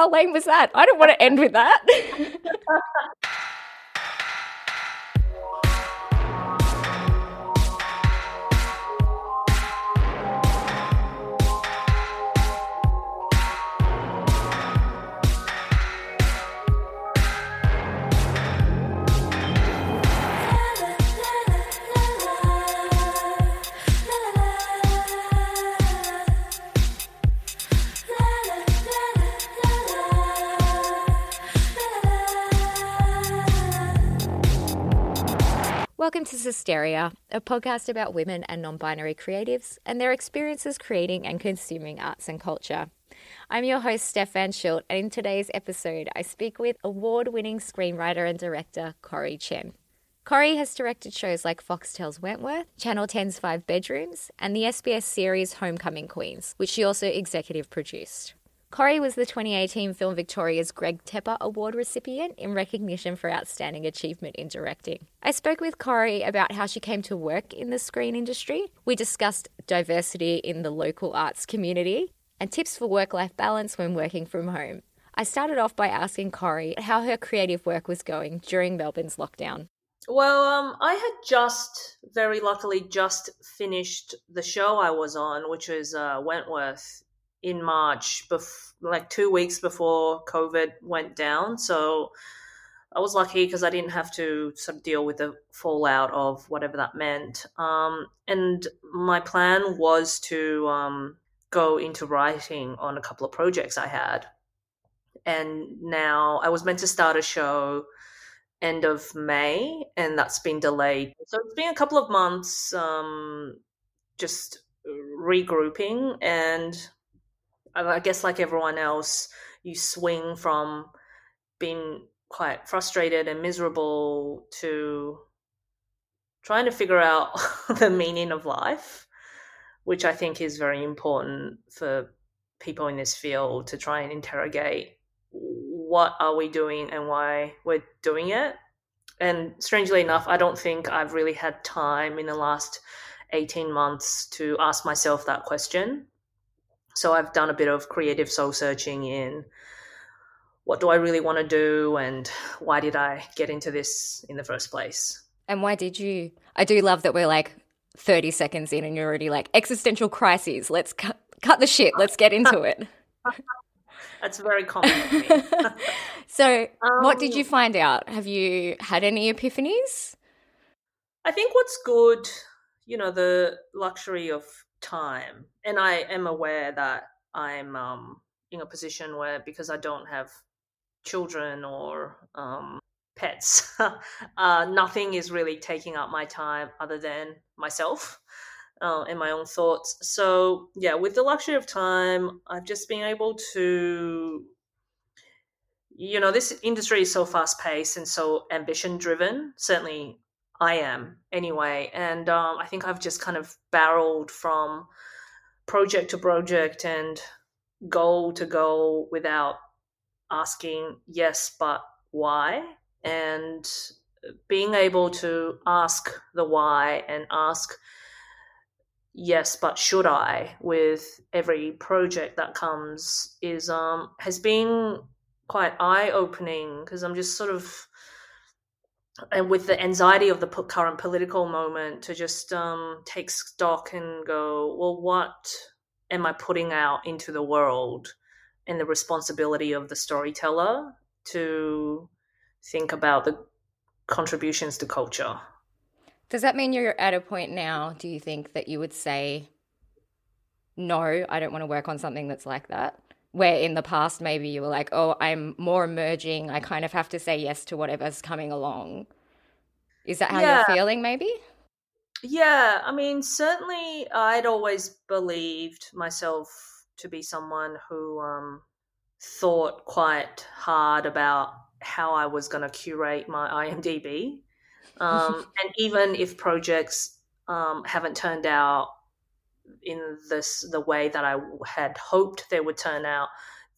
How lame was that? I don't want to end with that. Welcome to Sisteria, a podcast about women and non binary creatives and their experiences creating and consuming arts and culture. I'm your host, Steph Van Schilt, and in today's episode, I speak with award winning screenwriter and director Corrie Chen. Corrie has directed shows like Foxtel's Wentworth, Channel 10's Five Bedrooms, and the SBS series Homecoming Queens, which she also executive produced. Corrie was the 2018 Film Victoria's Greg Tepper Award recipient in recognition for outstanding achievement in directing. I spoke with Corrie about how she came to work in the screen industry. We discussed diversity in the local arts community and tips for work life balance when working from home. I started off by asking Corrie how her creative work was going during Melbourne's lockdown. Well, um, I had just, very luckily, just finished the show I was on, which was uh, Wentworth in March, bef- like two weeks before COVID went down. So I was lucky because I didn't have to sort of deal with the fallout of whatever that meant. Um, and my plan was to um, go into writing on a couple of projects I had. And now I was meant to start a show end of May, and that's been delayed. So it's been a couple of months um, just regrouping and I guess like everyone else, you swing from being quite frustrated and miserable to trying to figure out the meaning of life, which I think is very important for people in this field to try and interrogate what are we doing and why we're doing it. And strangely enough, I don't think I've really had time in the last 18 months to ask myself that question. So I've done a bit of creative soul searching in what do I really want to do and why did I get into this in the first place? And why did you? I do love that we're like 30 seconds in and you're already like existential crises. Let's cut, cut the shit. Let's get into it. That's very common. so, um, what did you um, find out? Have you had any epiphanies? I think what's good, you know, the luxury of time and i am aware that i'm um, in a position where because i don't have children or um, pets uh, nothing is really taking up my time other than myself uh, and my own thoughts. So yeah with the luxury of time i've just been able to you know this industry is so fast paced and so ambition driven certainly I am anyway. And um, I think I've just kind of barreled from project to project and goal to goal without asking yes, but why? And being able to ask the why and ask yes, but should I with every project that comes is um has been quite eye opening because I'm just sort of and with the anxiety of the current political moment to just um, take stock and go, well, what am I putting out into the world? And the responsibility of the storyteller to think about the contributions to culture. Does that mean you're at a point now, do you think, that you would say, no, I don't want to work on something that's like that? Where in the past, maybe you were like, oh, I'm more emerging. I kind of have to say yes to whatever's coming along. Is that how yeah. you're feeling, maybe? Yeah, I mean, certainly I'd always believed myself to be someone who um, thought quite hard about how I was going to curate my IMDb. Um, and even if projects um, haven't turned out in this the way that I had hoped they would turn out,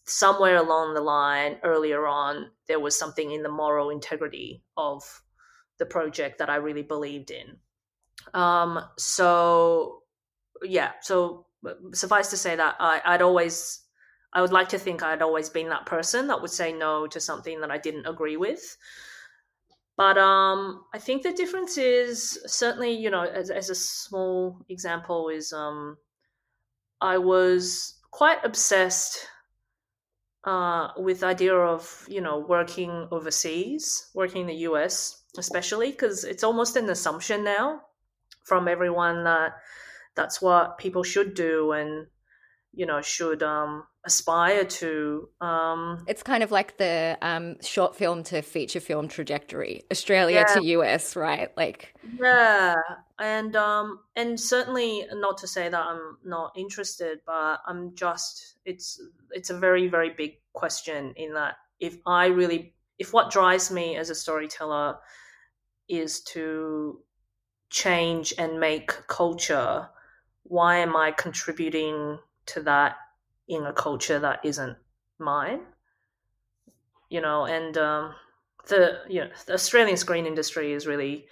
somewhere along the line earlier on, there was something in the moral integrity of the project that I really believed in. Um, so yeah, so suffice to say that I, I'd always I would like to think I'd always been that person that would say no to something that I didn't agree with. But um, I think the difference is certainly, you know, as, as a small example, is um, I was quite obsessed uh, with the idea of you know working overseas, working in the US, especially because it's almost an assumption now from everyone that that's what people should do and you know should um, aspire to. Um, it's kind of like the um, short film to feature film trajectory, Australia yeah. to US, right? Like yeah, and um, and certainly not to say that I'm not interested, but I'm just it's it's a very very big question in that if I really if what drives me as a storyteller is to change and make culture, why am I contributing to that in a culture that isn't mine? You know, and um, the you know the Australian screen industry is really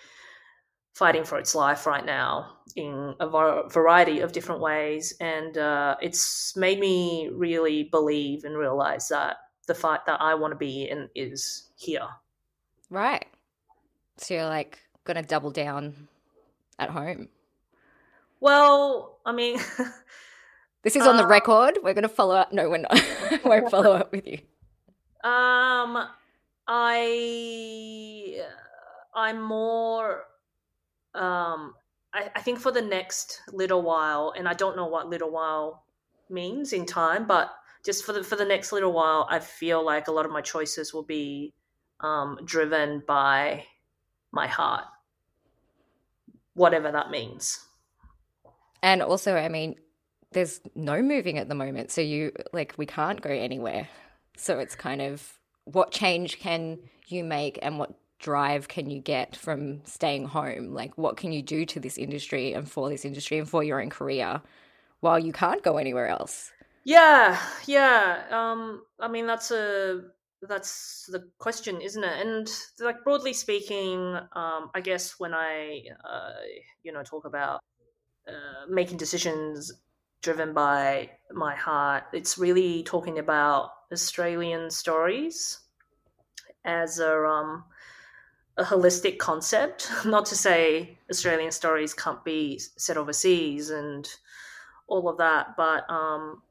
fighting for its life right now in a variety of different ways, and uh, it's made me really believe and realize that the fight that I want to be in is here. Right. So you're like gonna double down at home. Well, I mean, this is on the uh, record. We're gonna follow up. No, we're not. I won't follow up with you. Um, I, I'm more. Um, I, I think for the next little while, and I don't know what little while means in time, but just for the for the next little while, I feel like a lot of my choices will be um, driven by my heart, whatever that means. And also, I mean, there's no moving at the moment, so you like we can't go anywhere. So it's kind of what change can you make, and what drive can you get from staying home? Like, what can you do to this industry and for this industry and for your own career while you can't go anywhere else? Yeah, yeah. Um, I mean, that's a that's the question, isn't it? And like broadly speaking, um, I guess when I uh, you know talk about uh, making decisions driven by my heart, it's really talking about Australian stories as a um, a holistic concept. Not to say Australian stories can't be set overseas and all of that, but um,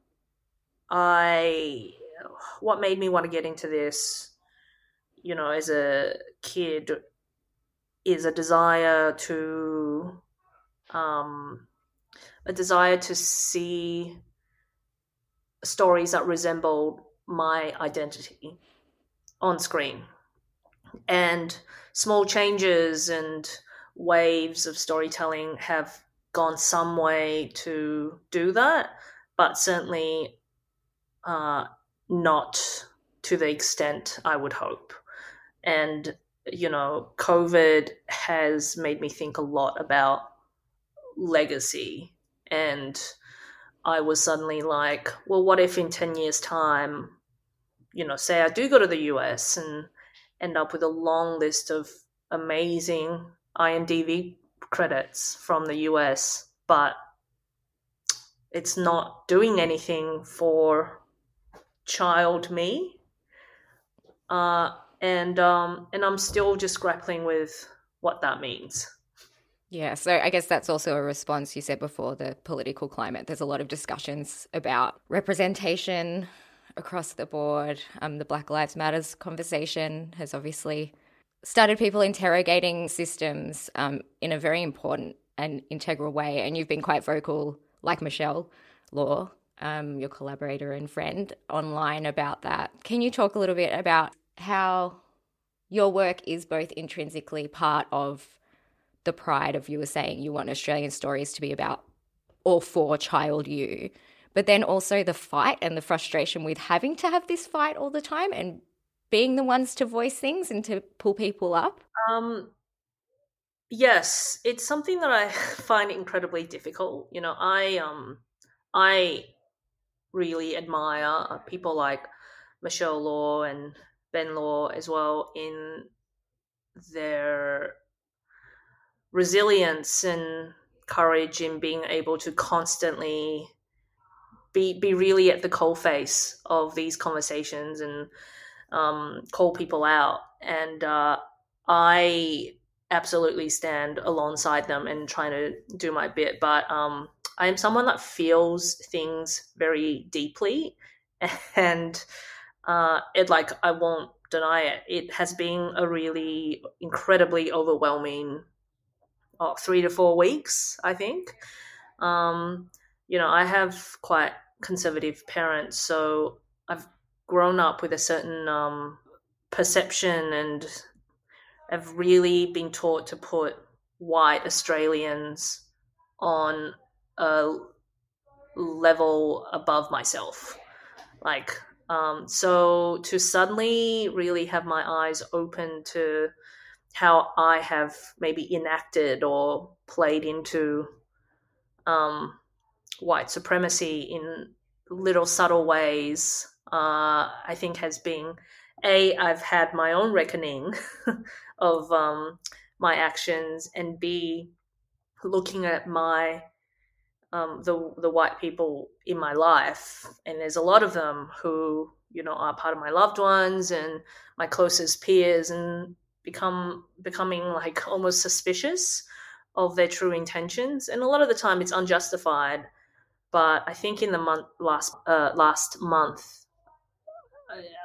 I what made me want to get into this, you know, as a kid, is a desire to, um, a desire to see stories that resemble my identity on screen, and small changes and waves of storytelling have gone some way to do that, but certainly uh, not to the extent I would hope. And, you know, COVID has made me think a lot about legacy. And I was suddenly like, well, what if in 10 years' time, you know, say I do go to the US and end up with a long list of amazing IMDb credits from the US, but it's not doing anything for child me. Uh, and um, and I'm still just grappling with what that means. Yeah, so I guess that's also a response you said before the political climate. There's a lot of discussions about representation across the board. Um, the Black Lives Matters conversation has obviously started people interrogating systems um, in a very important and integral way. And you've been quite vocal, like Michelle Law, um, your collaborator and friend, online about that. Can you talk a little bit about how your work is both intrinsically part of the pride of you were saying you want Australian stories to be about or for child you, but then also the fight and the frustration with having to have this fight all the time and being the ones to voice things and to pull people up? Um, yes, it's something that I find incredibly difficult. You know, I um, I really admire people like Michelle Law and Ben Law as well in their resilience and courage in being able to constantly be be really at the coal face of these conversations and um, call people out. And uh, I absolutely stand alongside them and trying to do my bit. But um, I am someone that feels things very deeply, and uh, it like I won't deny it. It has been a really incredibly overwhelming oh, three to four weeks, I think. Um, you know, I have quite conservative parents, so I've grown up with a certain um, perception and have really been taught to put white Australians on a level above myself. Like, um, so to suddenly really have my eyes open to how I have maybe enacted or played into um, white supremacy in little subtle ways, uh, I think has been a I've had my own reckoning of um, my actions, and b looking at my um, the the white people in my life, and there's a lot of them who you know are part of my loved ones and my closest peers, and become becoming like almost suspicious of their true intentions, and a lot of the time it's unjustified. But I think in the month last uh, last month,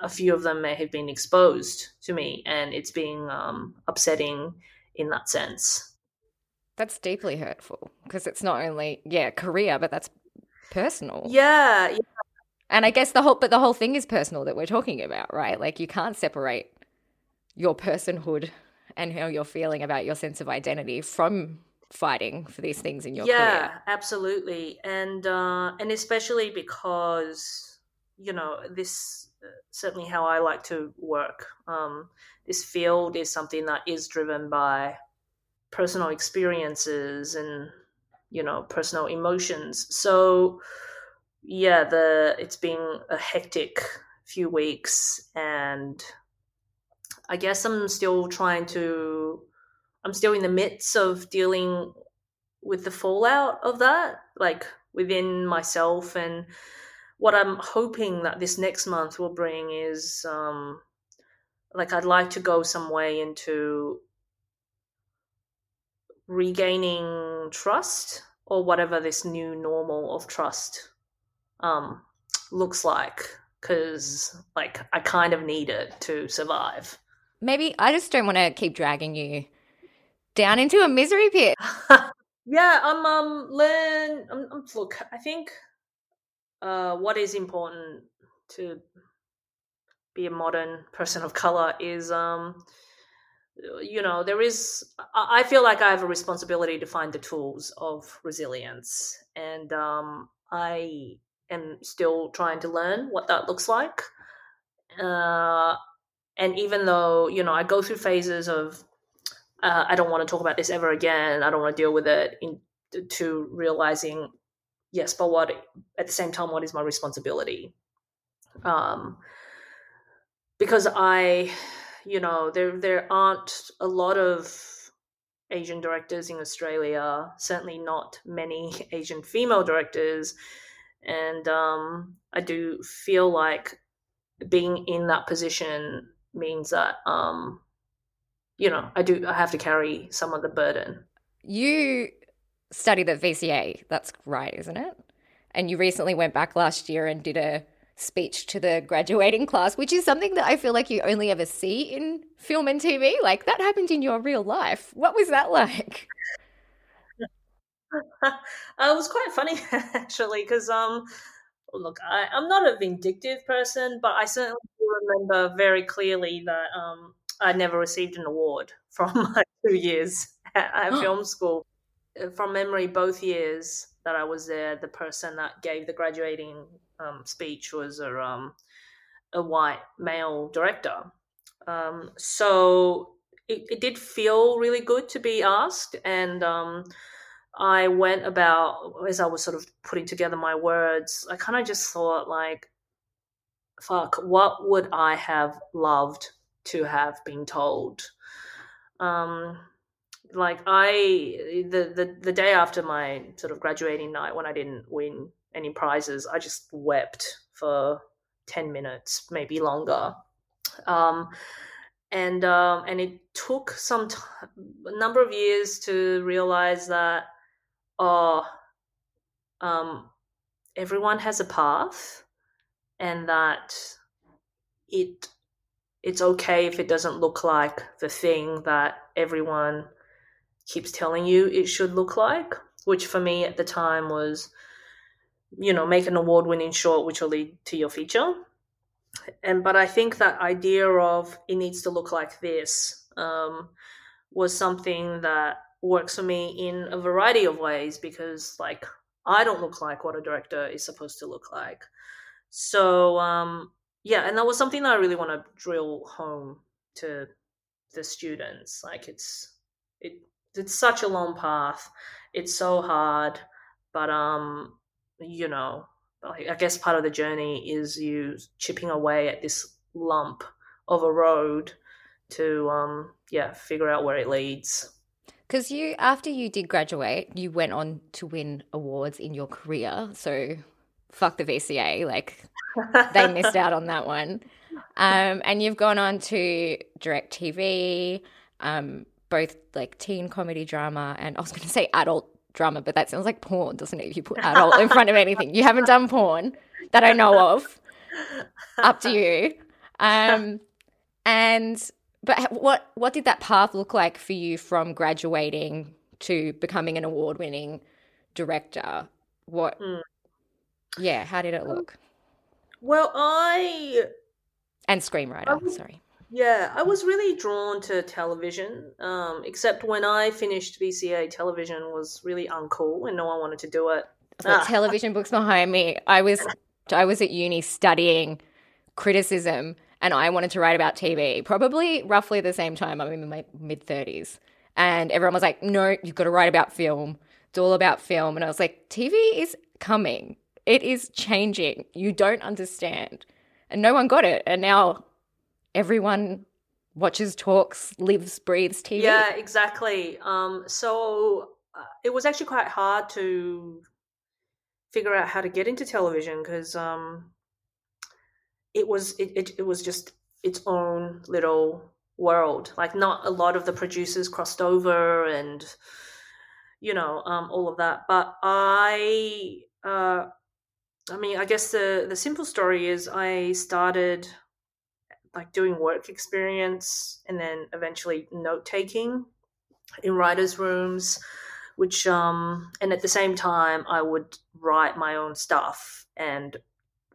a few of them may have been exposed to me, and it's being um, upsetting in that sense. That's deeply hurtful because it's not only yeah career, but that's personal. Yeah, yeah. And I guess the whole but the whole thing is personal that we're talking about, right? Like you can't separate your personhood and how you're feeling about your sense of identity from fighting for these things in your career. yeah, career. absolutely, and uh, and especially because you know this certainly how I like to work. Um, this field is something that is driven by personal experiences and you know personal emotions. So yeah, the it's been a hectic few weeks and I guess I'm still trying to I'm still in the midst of dealing with the fallout of that, like within myself. And what I'm hoping that this next month will bring is um, like I'd like to go some way into regaining trust or whatever this new normal of trust um, looks like because like I kind of need it to survive. Maybe I just don't want to keep dragging you down into a misery pit. yeah, I'm um learn. I'm, I'm, look, I think uh, what is important to be a modern person of color is um you know there is i feel like i have a responsibility to find the tools of resilience and um i am still trying to learn what that looks like uh and even though you know i go through phases of uh, I don't want to talk about this ever again. I don't want to deal with it. In, to realizing, yes, but what at the same time, what is my responsibility? Um, because I, you know, there there aren't a lot of Asian directors in Australia. Certainly not many Asian female directors, and um, I do feel like being in that position means that um, you know, I do I have to carry some of the burden. You studied at VCA, that's right, isn't it? And you recently went back last year and did a speech to the graduating class, which is something that I feel like you only ever see in film and TV. Like that happened in your real life. What was that like? uh, it was quite funny actually, because um, look, I, I'm not a vindictive person, but I certainly remember very clearly that um, I never received an award from my two years at, at film school. Uh, from memory, both years that I was there, the person that gave the graduating um, speech was a, um, a white male director. Um, so it, it, did feel really good to be asked. And um, I went about, as I was sort of putting together my words, I kind of just thought, like, fuck, what would I have loved to have been told. Um, like I, the, the the day after my sort of graduating night when I didn't win any prizes, I just wept for 10 minutes, maybe longer. Um, and um, and it took some t- a number of years to realize that oh um, everyone has a path and that it it's okay if it doesn't look like the thing that everyone keeps telling you it should look like which for me at the time was you know make an award winning short which will lead to your feature. And but i think that idea of it needs to look like this um, was something that works for me in a variety of ways because like i don't look like what a director is supposed to look like. So um, yeah and that was something that i really want to drill home to the students. Like it's it it's such a long path. It's so hard but um you know I guess part of the journey is you chipping away at this lump of a road to um yeah figure out where it leads. Because you after you did graduate you went on to win awards in your career so fuck the vca like they missed out on that one. Um and you've gone on to direct tv um both like teen comedy drama and i was going to say adult drama, but that sounds like porn, doesn't it? If you put adult in front of anything, you haven't done porn that I know of. Up to you. Um, and but what what did that path look like for you from graduating to becoming an award winning director? What? Mm. Yeah, how did it look? Well, I and screenwriter. Was, sorry. Yeah, I was really drawn to television, um, except when I finished VCA, television was really uncool and no one wanted to do it. Ah. television books behind me. I was I was at uni studying criticism and I wanted to write about TV, probably roughly the same time. I'm in my mid 30s. And everyone was like, no, you've got to write about film. It's all about film. And I was like, TV is coming, it is changing. You don't understand. And no one got it. And now everyone watches, talks, lives, breathes TV. Yeah, exactly. Um, so uh, it was actually quite hard to figure out how to get into television because um, it was it, it, it was just its own little world. Like not a lot of the producers crossed over and you know um, all of that. But I. Uh, I mean, I guess the the simple story is I started like doing work experience and then eventually note taking in writers' rooms, which um and at the same time I would write my own stuff and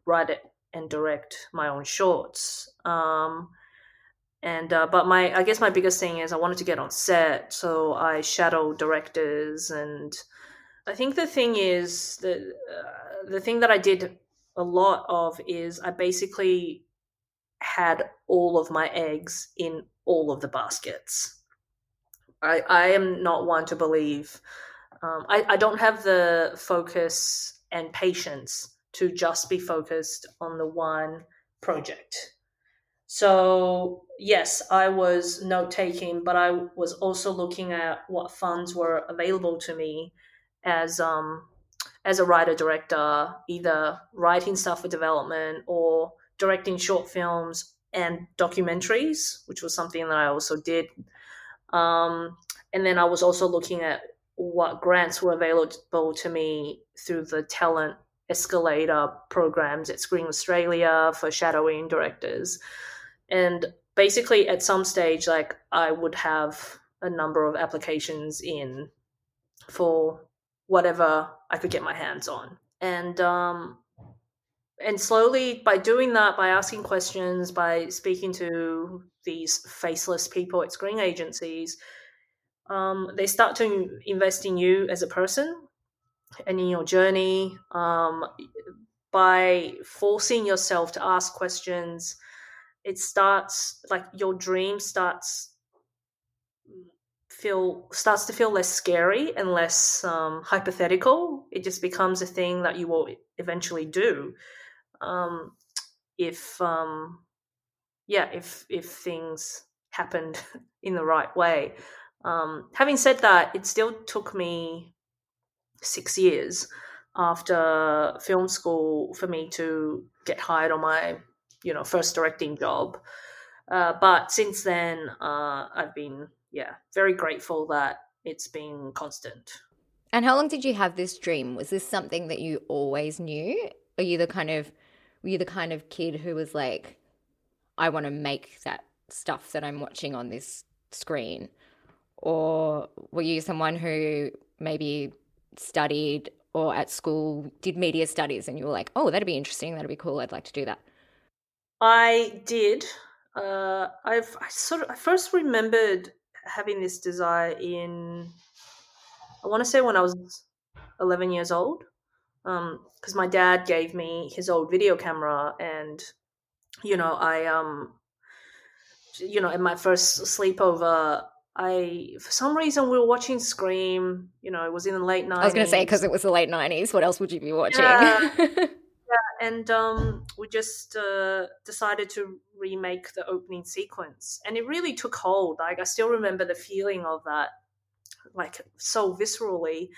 write it and direct my own shorts. Um and uh, but my I guess my biggest thing is I wanted to get on set, so I shadow directors and I think the thing is that uh, the thing that I did a lot of is I basically had all of my eggs in all of the baskets. I, I am not one to believe. Um, I, I don't have the focus and patience to just be focused on the one project. So, yes, I was note taking, but I was also looking at what funds were available to me as um, as a writer director, either writing stuff for development or directing short films and documentaries, which was something that I also did. Um, and then I was also looking at what grants were available to me through the talent escalator programs at Screen Australia for shadowing directors. And basically, at some stage, like I would have a number of applications in for whatever I could get my hands on. And um, and slowly by doing that by asking questions by speaking to these faceless people at screen agencies um, they start to invest in you as a person and in your journey um, by forcing yourself to ask questions it starts like your dream starts feel starts to feel less scary and less um, hypothetical. It just becomes a thing that you will eventually do um, if um, yeah if if things happened in the right way. Um, having said that, it still took me six years after film school for me to get hired on my, you know, first directing job. Uh, but since then, uh, I've been, yeah, very grateful that it's been constant. And how long did you have this dream? Was this something that you always knew? Are you the kind of, were you the kind of kid who was like, I want to make that stuff that I'm watching on this screen? Or were you someone who maybe studied or at school did media studies and you were like, oh, that'd be interesting, that'd be cool, I'd like to do that? I did. Uh, I've I sort of I first remembered having this desire in I want to say when I was 11 years old, because um, my dad gave me his old video camera, and you know I um you know in my first sleepover I for some reason we were watching Scream. You know, it was in the late nineties. I was going to say because it was the late nineties. What else would you be watching? Yeah, yeah. and um, we just uh, decided to remake the opening sequence, and it really took hold. Like I still remember the feeling of that, like so viscerally.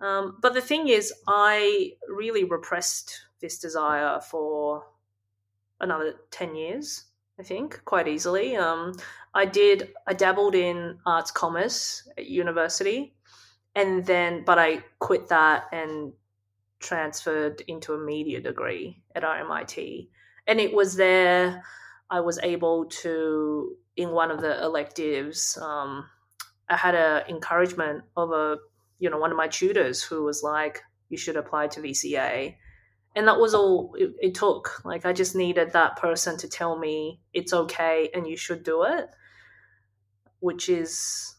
Um, but the thing is, I really repressed this desire for another ten years. I think quite easily. Um, I did. I dabbled in arts commerce at university, and then but I quit that and transferred into a media degree at RMIT. And it was there I was able to in one of the electives. Um, I had an encouragement of a you know one of my tutors who was like, "You should apply to VCA." and that was all it, it, took like i just needed that person to tell me it's okay and you should do it which is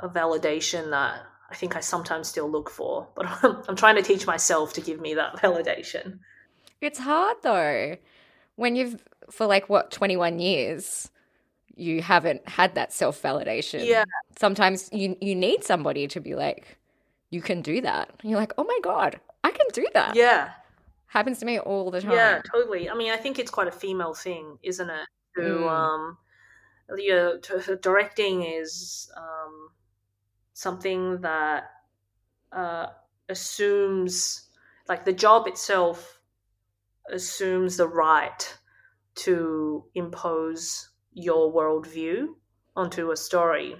a validation that i think i sometimes still look for but i'm, I'm trying to teach myself to give me that validation it's hard though when you've for like what 21 years you haven't had that self validation yeah sometimes you you need somebody to be like you can do that and you're like oh my god i can do that yeah Happens to me all the time. Yeah, totally. I mean, I think it's quite a female thing, isn't it? To mm. um, yeah, to, directing is um, something that uh, assumes, like, the job itself assumes the right to impose your worldview onto a story,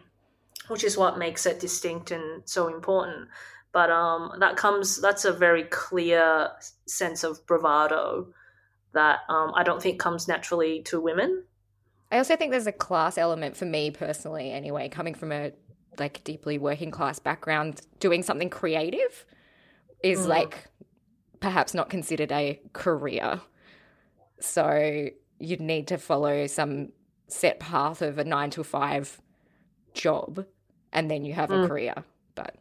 which is what makes it distinct and so important but um, that comes that's a very clear sense of bravado that um, I don't think comes naturally to women. I also think there's a class element for me personally, anyway, coming from a like deeply working class background, doing something creative is mm. like perhaps not considered a career. So you'd need to follow some set path of a nine to five job and then you have mm. a career. But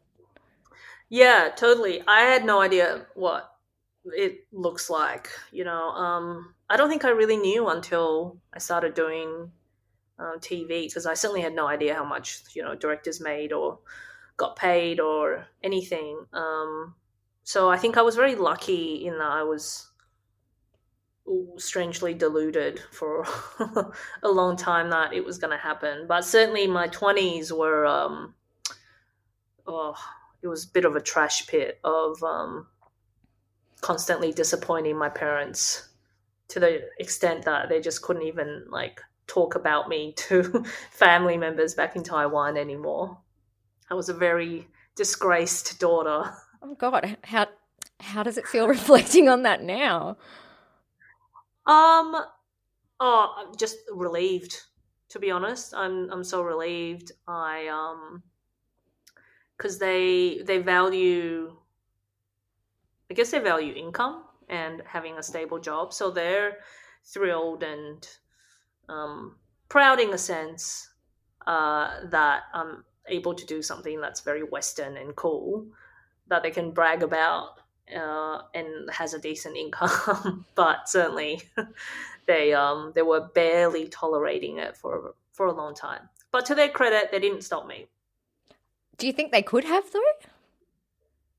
yeah, totally. I had no idea what it looks like. You know, um, I don't think I really knew until I started doing um, TV because I certainly had no idea how much you know directors made or got paid or anything. Um, so I think I was very lucky in that I was strangely deluded for a long time that it was going to happen. But certainly my twenties were. Um, oh, it was a bit of a trash pit of um, constantly disappointing my parents to the extent that they just couldn't even like talk about me to family members back in Taiwan anymore. I was a very disgraced daughter. Oh God, how how does it feel reflecting on that now? Um, oh, I'm just relieved. To be honest, I'm I'm so relieved. I um because they they value I guess they value income and having a stable job. So they're thrilled and um, proud in a sense uh, that I'm able to do something that's very Western and cool that they can brag about uh, and has a decent income. but certainly they um, they were barely tolerating it for for a long time. But to their credit, they didn't stop me. Do you think they could have though?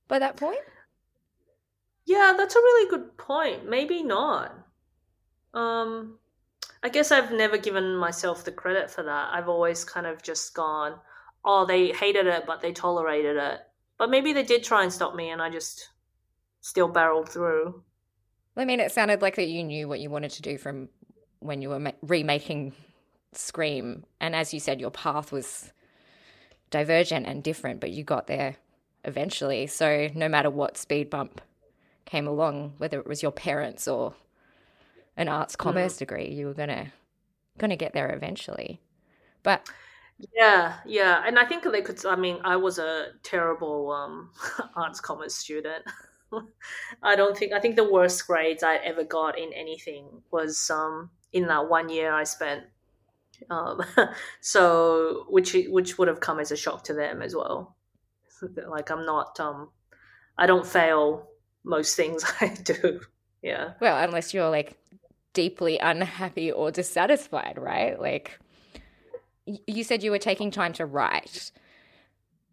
By that point? Yeah, that's a really good point. Maybe not. Um I guess I've never given myself the credit for that. I've always kind of just gone, "Oh, they hated it, but they tolerated it." But maybe they did try and stop me and I just still barreled through. I mean, it sounded like that you knew what you wanted to do from when you were ma- remaking Scream, and as you said, your path was divergent and different, but you got there eventually. So no matter what speed bump came along, whether it was your parents or an arts hmm. commerce mm. degree, you were gonna gonna get there eventually. But yeah, yeah, and I think they could. I mean, I was a terrible um, arts commerce student. I don't think. I think the worst grades I ever got in anything was um, in that one year I spent. Um, so, which which would have come as a shock to them as well. Like I'm not. Um, I don't fail most things I do. Yeah. Well, unless you're like deeply unhappy or dissatisfied, right? Like you said you were taking time to write.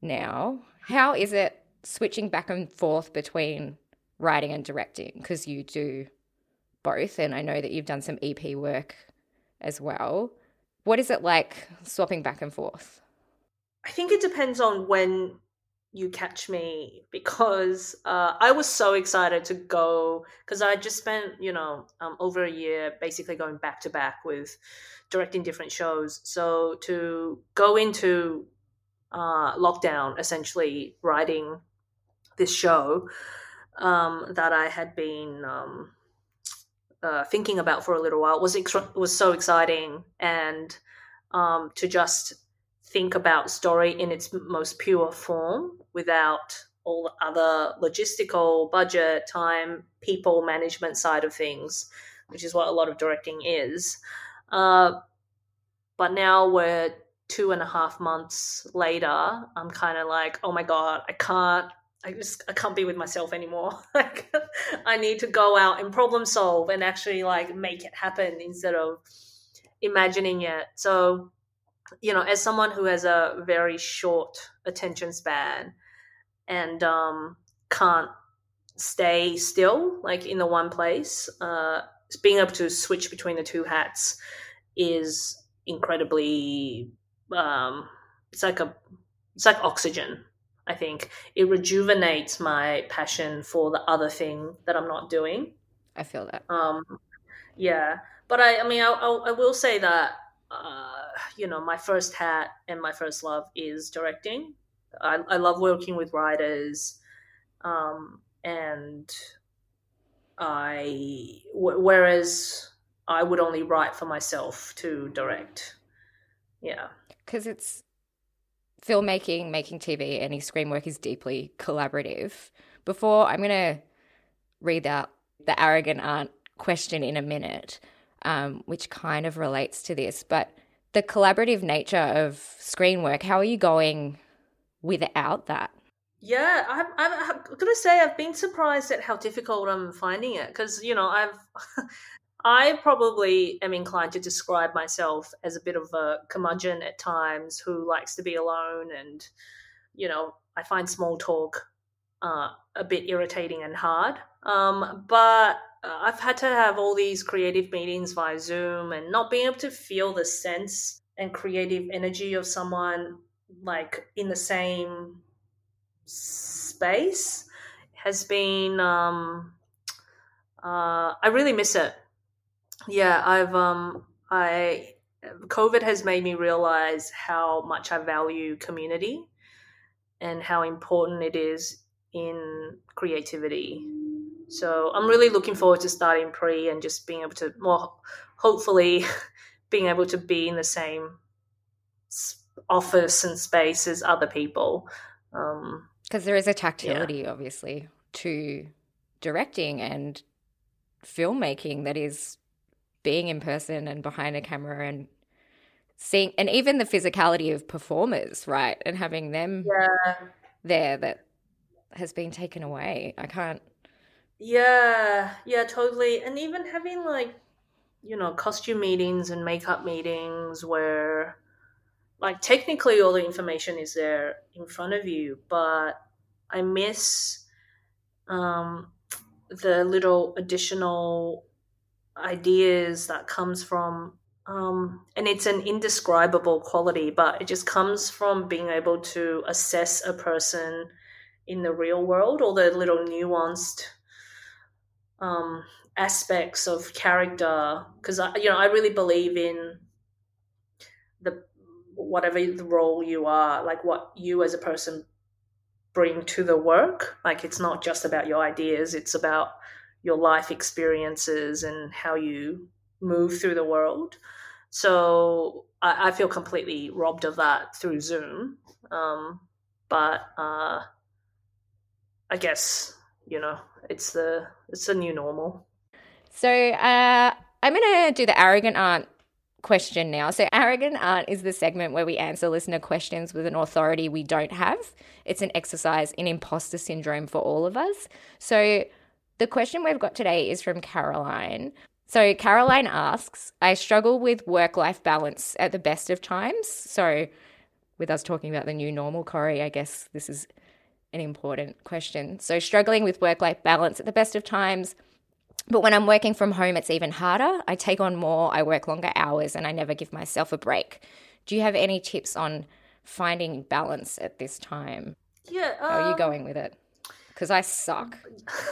Now, how is it switching back and forth between writing and directing? Because you do both, and I know that you've done some EP work as well. What is it like swapping back and forth? I think it depends on when you catch me because uh, I was so excited to go because I just spent you know um, over a year basically going back to back with directing different shows. So to go into uh, lockdown, essentially writing this show um, that I had been um, uh, thinking about for a little while was ex- was so exciting, and um, to just think about story in its most pure form without all the other logistical, budget, time, people management side of things, which is what a lot of directing is. Uh, but now we're two and a half months later. I'm kind of like, oh my god, I can't. I just I can't be with myself anymore. like I need to go out and problem solve and actually like make it happen instead of imagining it. So, you know, as someone who has a very short attention span and um, can't stay still like in the one place, uh, being able to switch between the two hats is incredibly um, it's like a it's like oxygen i think it rejuvenates my passion for the other thing that i'm not doing i feel that um yeah but i i mean i, I, I will say that uh, you know my first hat and my first love is directing i, I love working with writers um and i w- whereas I would only write for myself to direct. Yeah. Because it's filmmaking, making TV, any screen work is deeply collaborative. Before, I'm going to read out the arrogant aunt question in a minute, um, which kind of relates to this. But the collaborative nature of screen work, how are you going without that? Yeah, I'm, I'm, I'm gonna say I've been surprised at how difficult I'm finding it because you know I've I probably am inclined to describe myself as a bit of a curmudgeon at times who likes to be alone. And, you know, I find small talk uh, a bit irritating and hard. Um, but uh, I've had to have all these creative meetings via Zoom and not being able to feel the sense and creative energy of someone like in the same space has been um, uh, I really miss it yeah, I've um I COVID has made me realize how much I value community and how important it is in creativity. So I'm really looking forward to starting pre and just being able to more hopefully being able to be in the same office and space as other people. Um because there is a tactility yeah. obviously to directing and filmmaking that is being in person and behind a camera and seeing and even the physicality of performers right? And having them yeah. there that has been taken away. I can't yeah. Yeah totally. And even having like you know costume meetings and makeup meetings where like technically all the information is there in front of you but i miss um the little additional ideas that comes from um, and it's an indescribable quality but it just comes from being able to assess a person in the real world all the little nuanced um, aspects of character because I, you know, I really believe in the whatever the role you are, like what you as a person bring to the work. Like it's not just about your ideas; it's about your life experiences and how you move through the world. So I, I feel completely robbed of that through Zoom. Um, but uh, I guess you know it's the it's the new normal. So uh, I'm to do the arrogant aunt question now. So, arrogant aunt is the segment where we answer listener questions with an authority we don't have. It's an exercise in imposter syndrome for all of us. So, the question we've got today is from Caroline. So, Caroline asks I struggle with work life balance at the best of times. So, with us talking about the new normal, Corey, I guess this is an important question. So, struggling with work life balance at the best of times. But when I'm working from home, it's even harder. I take on more, I work longer hours, and I never give myself a break. Do you have any tips on finding balance at this time? Yeah. Um, How are you going with it? Because I suck.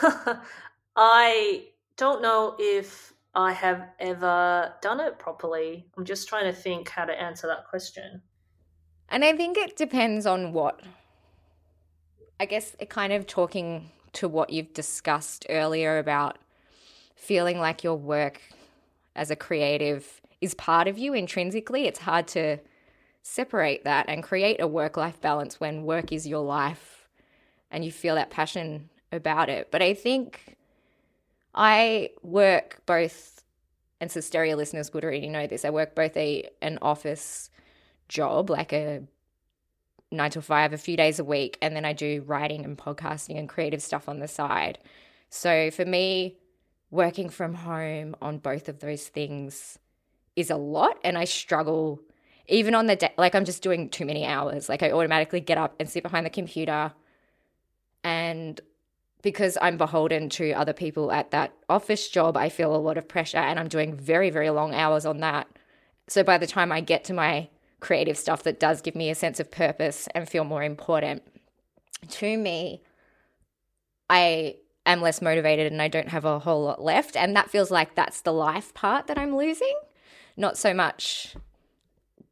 I don't know if I have ever done it properly. I'm just trying to think how to answer that question. And I think it depends on what. I guess it kind of talking to what you've discussed earlier about feeling like your work as a creative is part of you intrinsically. It's hard to separate that and create a work life balance when work is your life and you feel that passion about it. But I think I work both, and Sisteria listeners would already know this. I work both a an office job, like a nine to five, a few days a week, and then I do writing and podcasting and creative stuff on the side. So for me, working from home on both of those things is a lot, and I struggle even on the day. Like I'm just doing too many hours. Like I automatically get up and sit behind the computer, and because I'm beholden to other people at that office job, I feel a lot of pressure and I'm doing very, very long hours on that. So by the time I get to my creative stuff that does give me a sense of purpose and feel more important to me, I am less motivated and I don't have a whole lot left. And that feels like that's the life part that I'm losing, not so much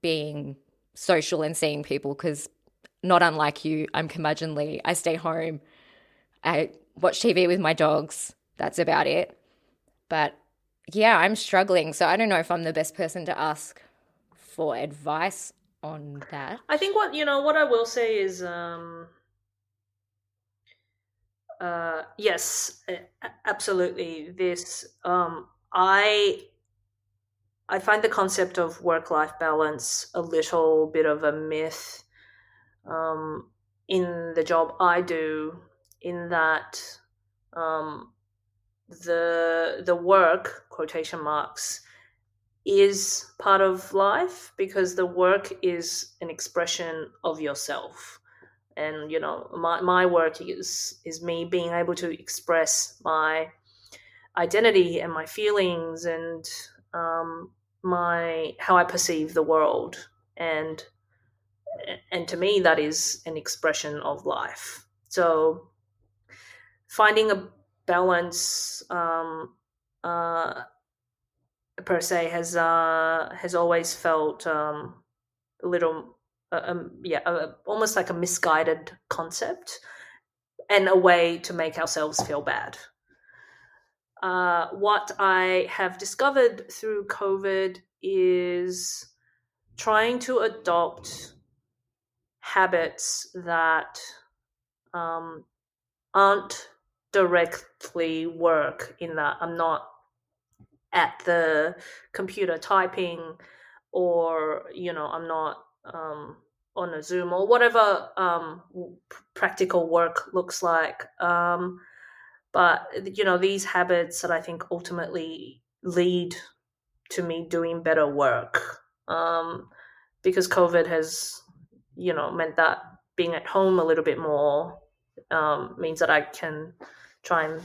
being social and seeing people because not unlike you, I'm curmudgeonly. I stay home. I watch TV with my dogs. That's about it. But yeah, I'm struggling. So I don't know if I'm the best person to ask for advice on that. I think what you know what I will say is um uh yes, absolutely this um I I find the concept of work life balance a little bit of a myth um in the job I do in that um, the the work quotation marks is part of life because the work is an expression of yourself. And you know my, my work is is me being able to express my identity and my feelings and um, my how I perceive the world. And and to me that is an expression of life so finding a balance um, uh, per se has uh, has always felt um, a little uh, um, yeah almost like a misguided concept and a way to make ourselves feel bad. Uh, what I have discovered through COVID is trying to adopt habits that um, aren't directly work in that I'm not at the computer typing or you know I'm not um, on a Zoom or whatever um, practical work looks like. Um, but you know these habits that I think ultimately lead to me doing better work um, because COVID has you know meant that being at home a little bit more um, means that I can try and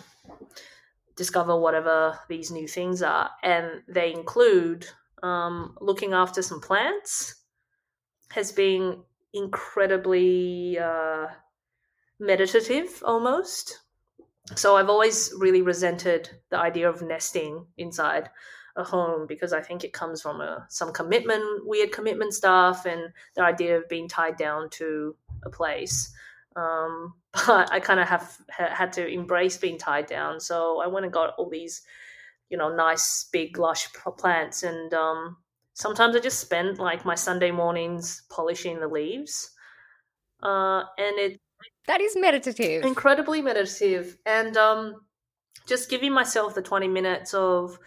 discover whatever these new things are. And they include um, looking after some plants, has been incredibly uh, meditative almost. so I've always really resented the idea of nesting inside a home because I think it comes from a, some commitment, weird commitment stuff, and the idea of being tied down to a place. Um, but I kind of have ha- had to embrace being tied down. So I went and got all these, you know, nice big lush plants, and um, sometimes I just spend like my Sunday mornings polishing the leaves, uh, and it that is meditative, incredibly meditative, and um, just giving myself the twenty minutes of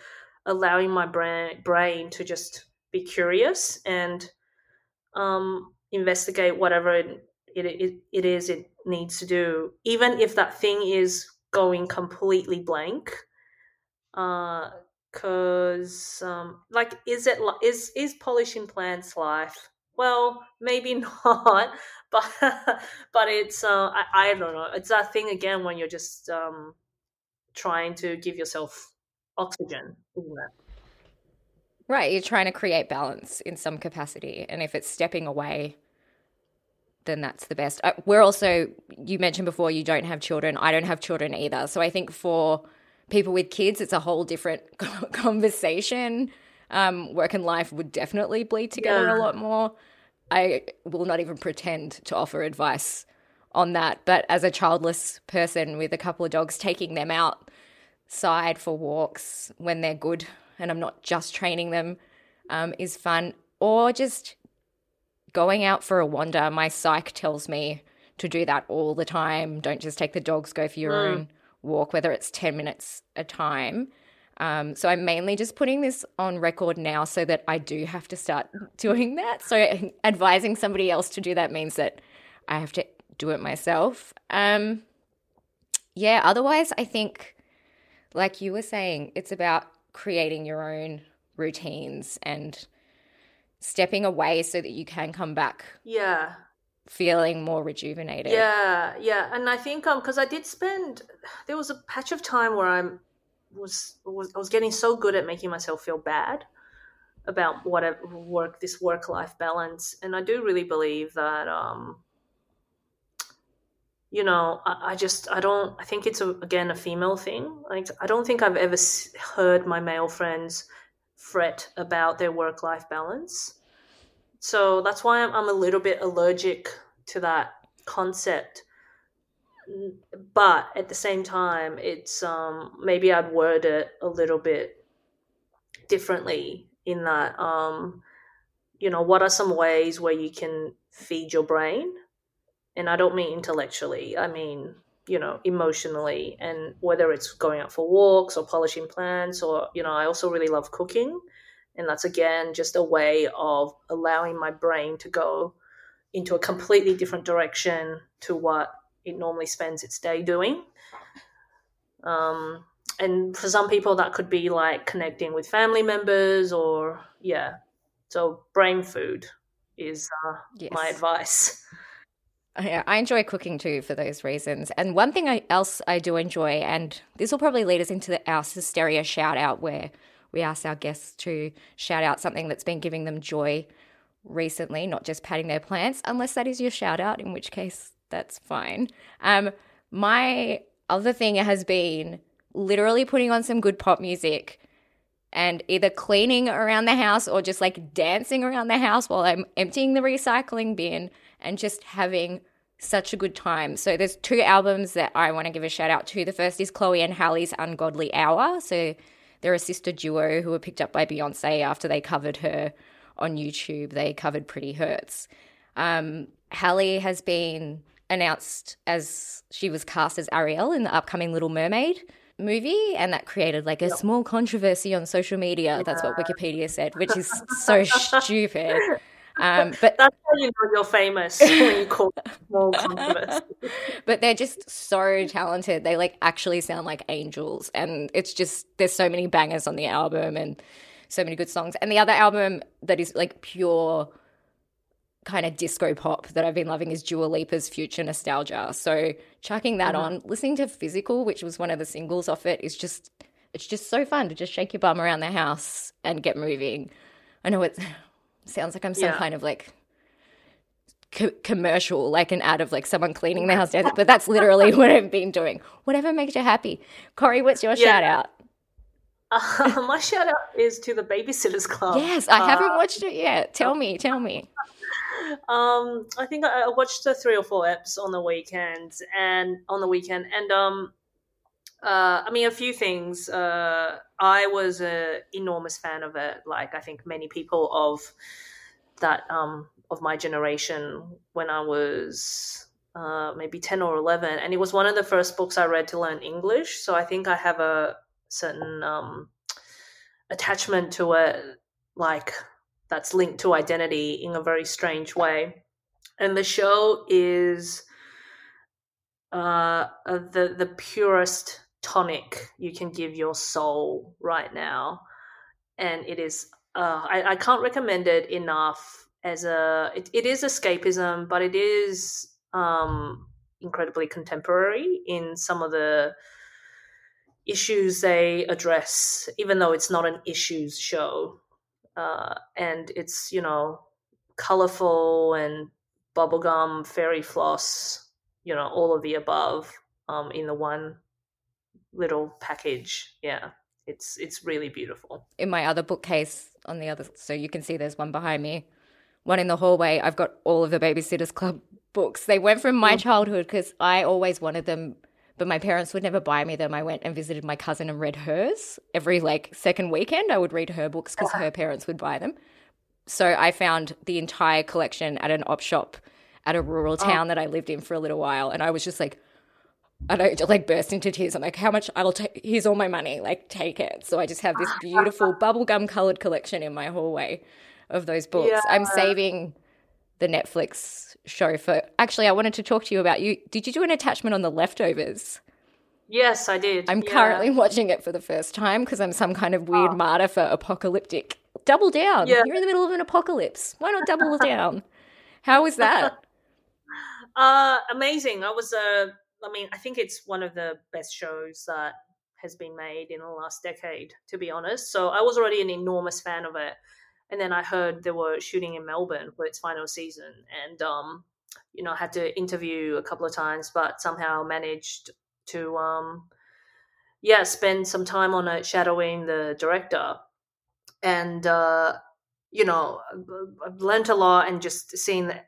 allowing my brain brain to just be curious and um, investigate whatever it, it, it, it is it needs to do, even if that thing is going completely blank. Uh, cause um, like, is it is is polishing plants life? Well, maybe not, but but it's uh, I, I don't know. It's that thing again when you're just um, trying to give yourself oxygen, isn't it? Right, you're trying to create balance in some capacity, and if it's stepping away, then that's the best. Uh, we're also, you mentioned before, you don't have children. I don't have children either. So I think for people with kids, it's a whole different conversation. Um, work and life would definitely bleed together yeah. a lot more. I will not even pretend to offer advice on that. But as a childless person with a couple of dogs, taking them outside for walks when they're good and I'm not just training them um, is fun. Or just going out for a wander. My psych tells me to do that all the time. Don't just take the dogs, go for your mm. own walk, whether it's 10 minutes a time. Um, so I'm mainly just putting this on record now so that I do have to start doing that. So advising somebody else to do that means that I have to do it myself. Um, yeah, otherwise, I think, like you were saying, it's about creating your own routines and stepping away so that you can come back. Yeah. Feeling more rejuvenated. Yeah, yeah, and I think um because I did spend there was a patch of time where I'm was was I was getting so good at making myself feel bad about what whatever work this work life balance, and I do really believe that um you know I, I, just i don't i think it's a, again a female thing. Like i don't think i've ever heard my male friends fret about their work life balance. So that's why I'm, I'm a little bit allergic to that concept. But at the same time it's um maybe i'd word it a little bit differently in that um you know what are some ways where you can feed your brain and I don't mean intellectually, I mean, you know, emotionally, and whether it's going out for walks or polishing plants, or, you know, I also really love cooking. And that's again just a way of allowing my brain to go into a completely different direction to what it normally spends its day doing. Um, and for some people, that could be like connecting with family members, or yeah. So, brain food is uh, yes. my advice. I enjoy cooking too for those reasons. And one thing I, else I do enjoy, and this will probably lead us into the, our Sisteria shout out, where we ask our guests to shout out something that's been giving them joy recently, not just patting their plants, unless that is your shout out, in which case that's fine. Um, my other thing has been literally putting on some good pop music and either cleaning around the house or just like dancing around the house while I'm emptying the recycling bin and just having such a good time. So there's two albums that I want to give a shout out to. The first is Chloe and Halle's Ungodly Hour. So they're a sister duo who were picked up by Beyonce after they covered her on YouTube. They covered Pretty Hurts. Um, Halle has been announced as she was cast as Ariel in the upcoming Little Mermaid movie, and that created like a yep. small controversy on social media. Yeah. That's what Wikipedia said, which is so stupid. Um, but that's how you know you're famous when you call small controversy. but they're just so talented. They like actually sound like angels, and it's just there's so many bangers on the album and so many good songs. And the other album that is like pure kind of disco pop that I've been loving is Dua Lipa's Future Nostalgia. So chucking that mm-hmm. on, listening to Physical, which was one of the singles off it, is just it's just so fun to just shake your bum around the house and get moving. I know it sounds like I'm some yeah. kind of like co- commercial, like an ad of like someone cleaning the house, but that's literally what I've been doing. Whatever makes you happy. Corey, what's your yeah. shout out? Uh, my shout out is to the Babysitters Club. Yes, I uh, haven't watched it yet. Tell me, tell me. Um, I think I watched the three or four eps on the weekend, and on the weekend, and um, uh, I mean a few things. Uh, I was an enormous fan of it. Like I think many people of that um of my generation when I was uh, maybe 10 or 11 and it was one of the first books i read to learn english. So i think i have a certain um, attachment to it like that's linked to identity in a very strange way. And the show is uh, the the purest tonic you can give your soul right now. And it is uh, I, I can't recommend it enough as a it, it is escapism but it is um incredibly contemporary in some of the issues they address even though it's not an issues show. Uh, and it's you know colorful and bubblegum fairy floss you know all of the above um, in the one little package yeah it's it's really beautiful in my other bookcase on the other so you can see there's one behind me one in the hallway, I've got all of the Babysitters Club books. They went from my mm. childhood because I always wanted them, but my parents would never buy me them. I went and visited my cousin and read hers every like second weekend. I would read her books because her parents would buy them. So I found the entire collection at an op shop at a rural oh. town oh. that I lived in for a little while, and I was just like. I like burst into tears. I'm like, how much I'll take here's all my money, like take it. So I just have this beautiful bubblegum colored collection in my hallway of those books. Yeah. I'm saving the Netflix show for. Actually, I wanted to talk to you about you. Did you do an attachment on the leftovers? Yes, I did. I'm yeah. currently watching it for the first time because I'm some kind of weird oh. martyr for apocalyptic. Double down. Yeah. You're in the middle of an apocalypse. Why not double down? How was that? uh, amazing. I was uh, I mean, I think it's one of the best shows that has been made in the last decade, to be honest. So I was already an enormous fan of it and then I heard they were shooting in Melbourne for its final season, and um, you know, I had to interview a couple of times, but somehow managed to um, yeah, spend some time on it shadowing the director, and uh, you know, I've learned a lot, and just seeing the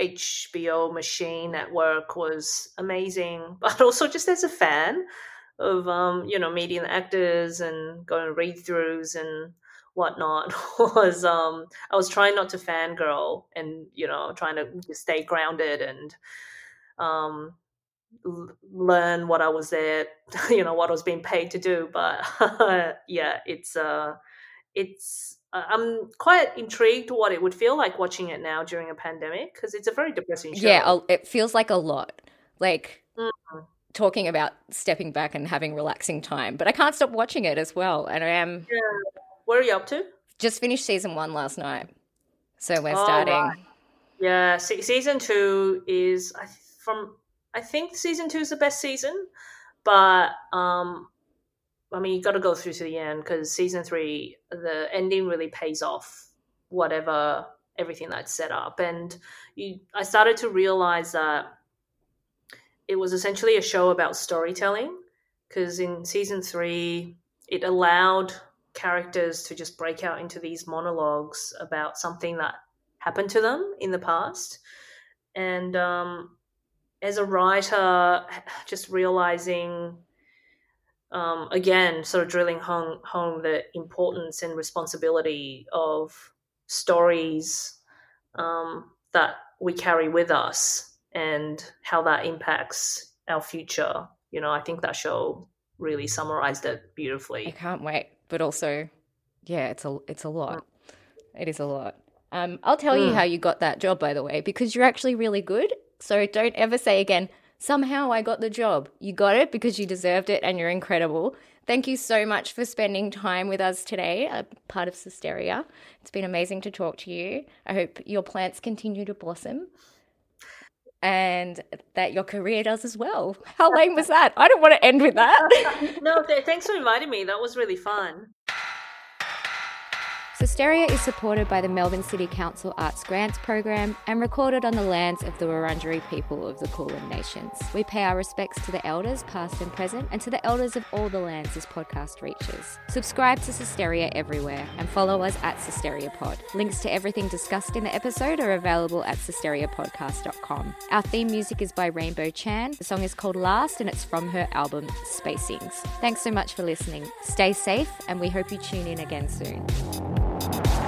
HBO machine at work was amazing, but also just as a fan of um, you know meeting the actors and going read throughs and whatnot was um I was trying not to fangirl and you know trying to stay grounded and um learn what I was there you know what I was being paid to do but yeah it's uh it's uh, I'm quite intrigued what it would feel like watching it now during a pandemic because it's a very depressing show. Yeah, it feels like a lot. Like mm-hmm. talking about stepping back and having relaxing time, but I can't stop watching it as well. And I am yeah. What are you up to? Just finished season one last night, so we're oh, starting. Right. Yeah, season two is from. I think season two is the best season, but um, I mean you got to go through to the end because season three, the ending really pays off whatever everything that's set up, and you. I started to realize that it was essentially a show about storytelling because in season three it allowed characters to just break out into these monologues about something that happened to them in the past. And um, as a writer, just realizing, um, again, sort of drilling home, home the importance and responsibility of stories um, that we carry with us and how that impacts our future. You know, I think that show really summarized it beautifully. I can't wait but also, yeah, it's a it's a lot. It is a lot. Um, I'll tell mm. you how you got that job, by the way, because you're actually really good. So don't ever say again, somehow I got the job. You got it because you deserved it and you're incredible. Thank you so much for spending time with us today, a part of Sisteria. It's been amazing to talk to you. I hope your plants continue to blossom and that your career does as well. How lame was that? I don't want to end with that. no, thanks for inviting me. That was really fun. Sisteria is supported by the Melbourne City Council Arts Grants Program and recorded on the lands of the Wurundjeri people of the Kulin Nations. We pay our respects to the elders, past and present, and to the elders of all the lands this podcast reaches. Subscribe to Sisteria everywhere and follow us at Sisteria Pod. Links to everything discussed in the episode are available at sisteriapodcast.com. Our theme music is by Rainbow Chan. The song is called Last and it's from her album Spacings. Thanks so much for listening. Stay safe and we hope you tune in again soon. Thank you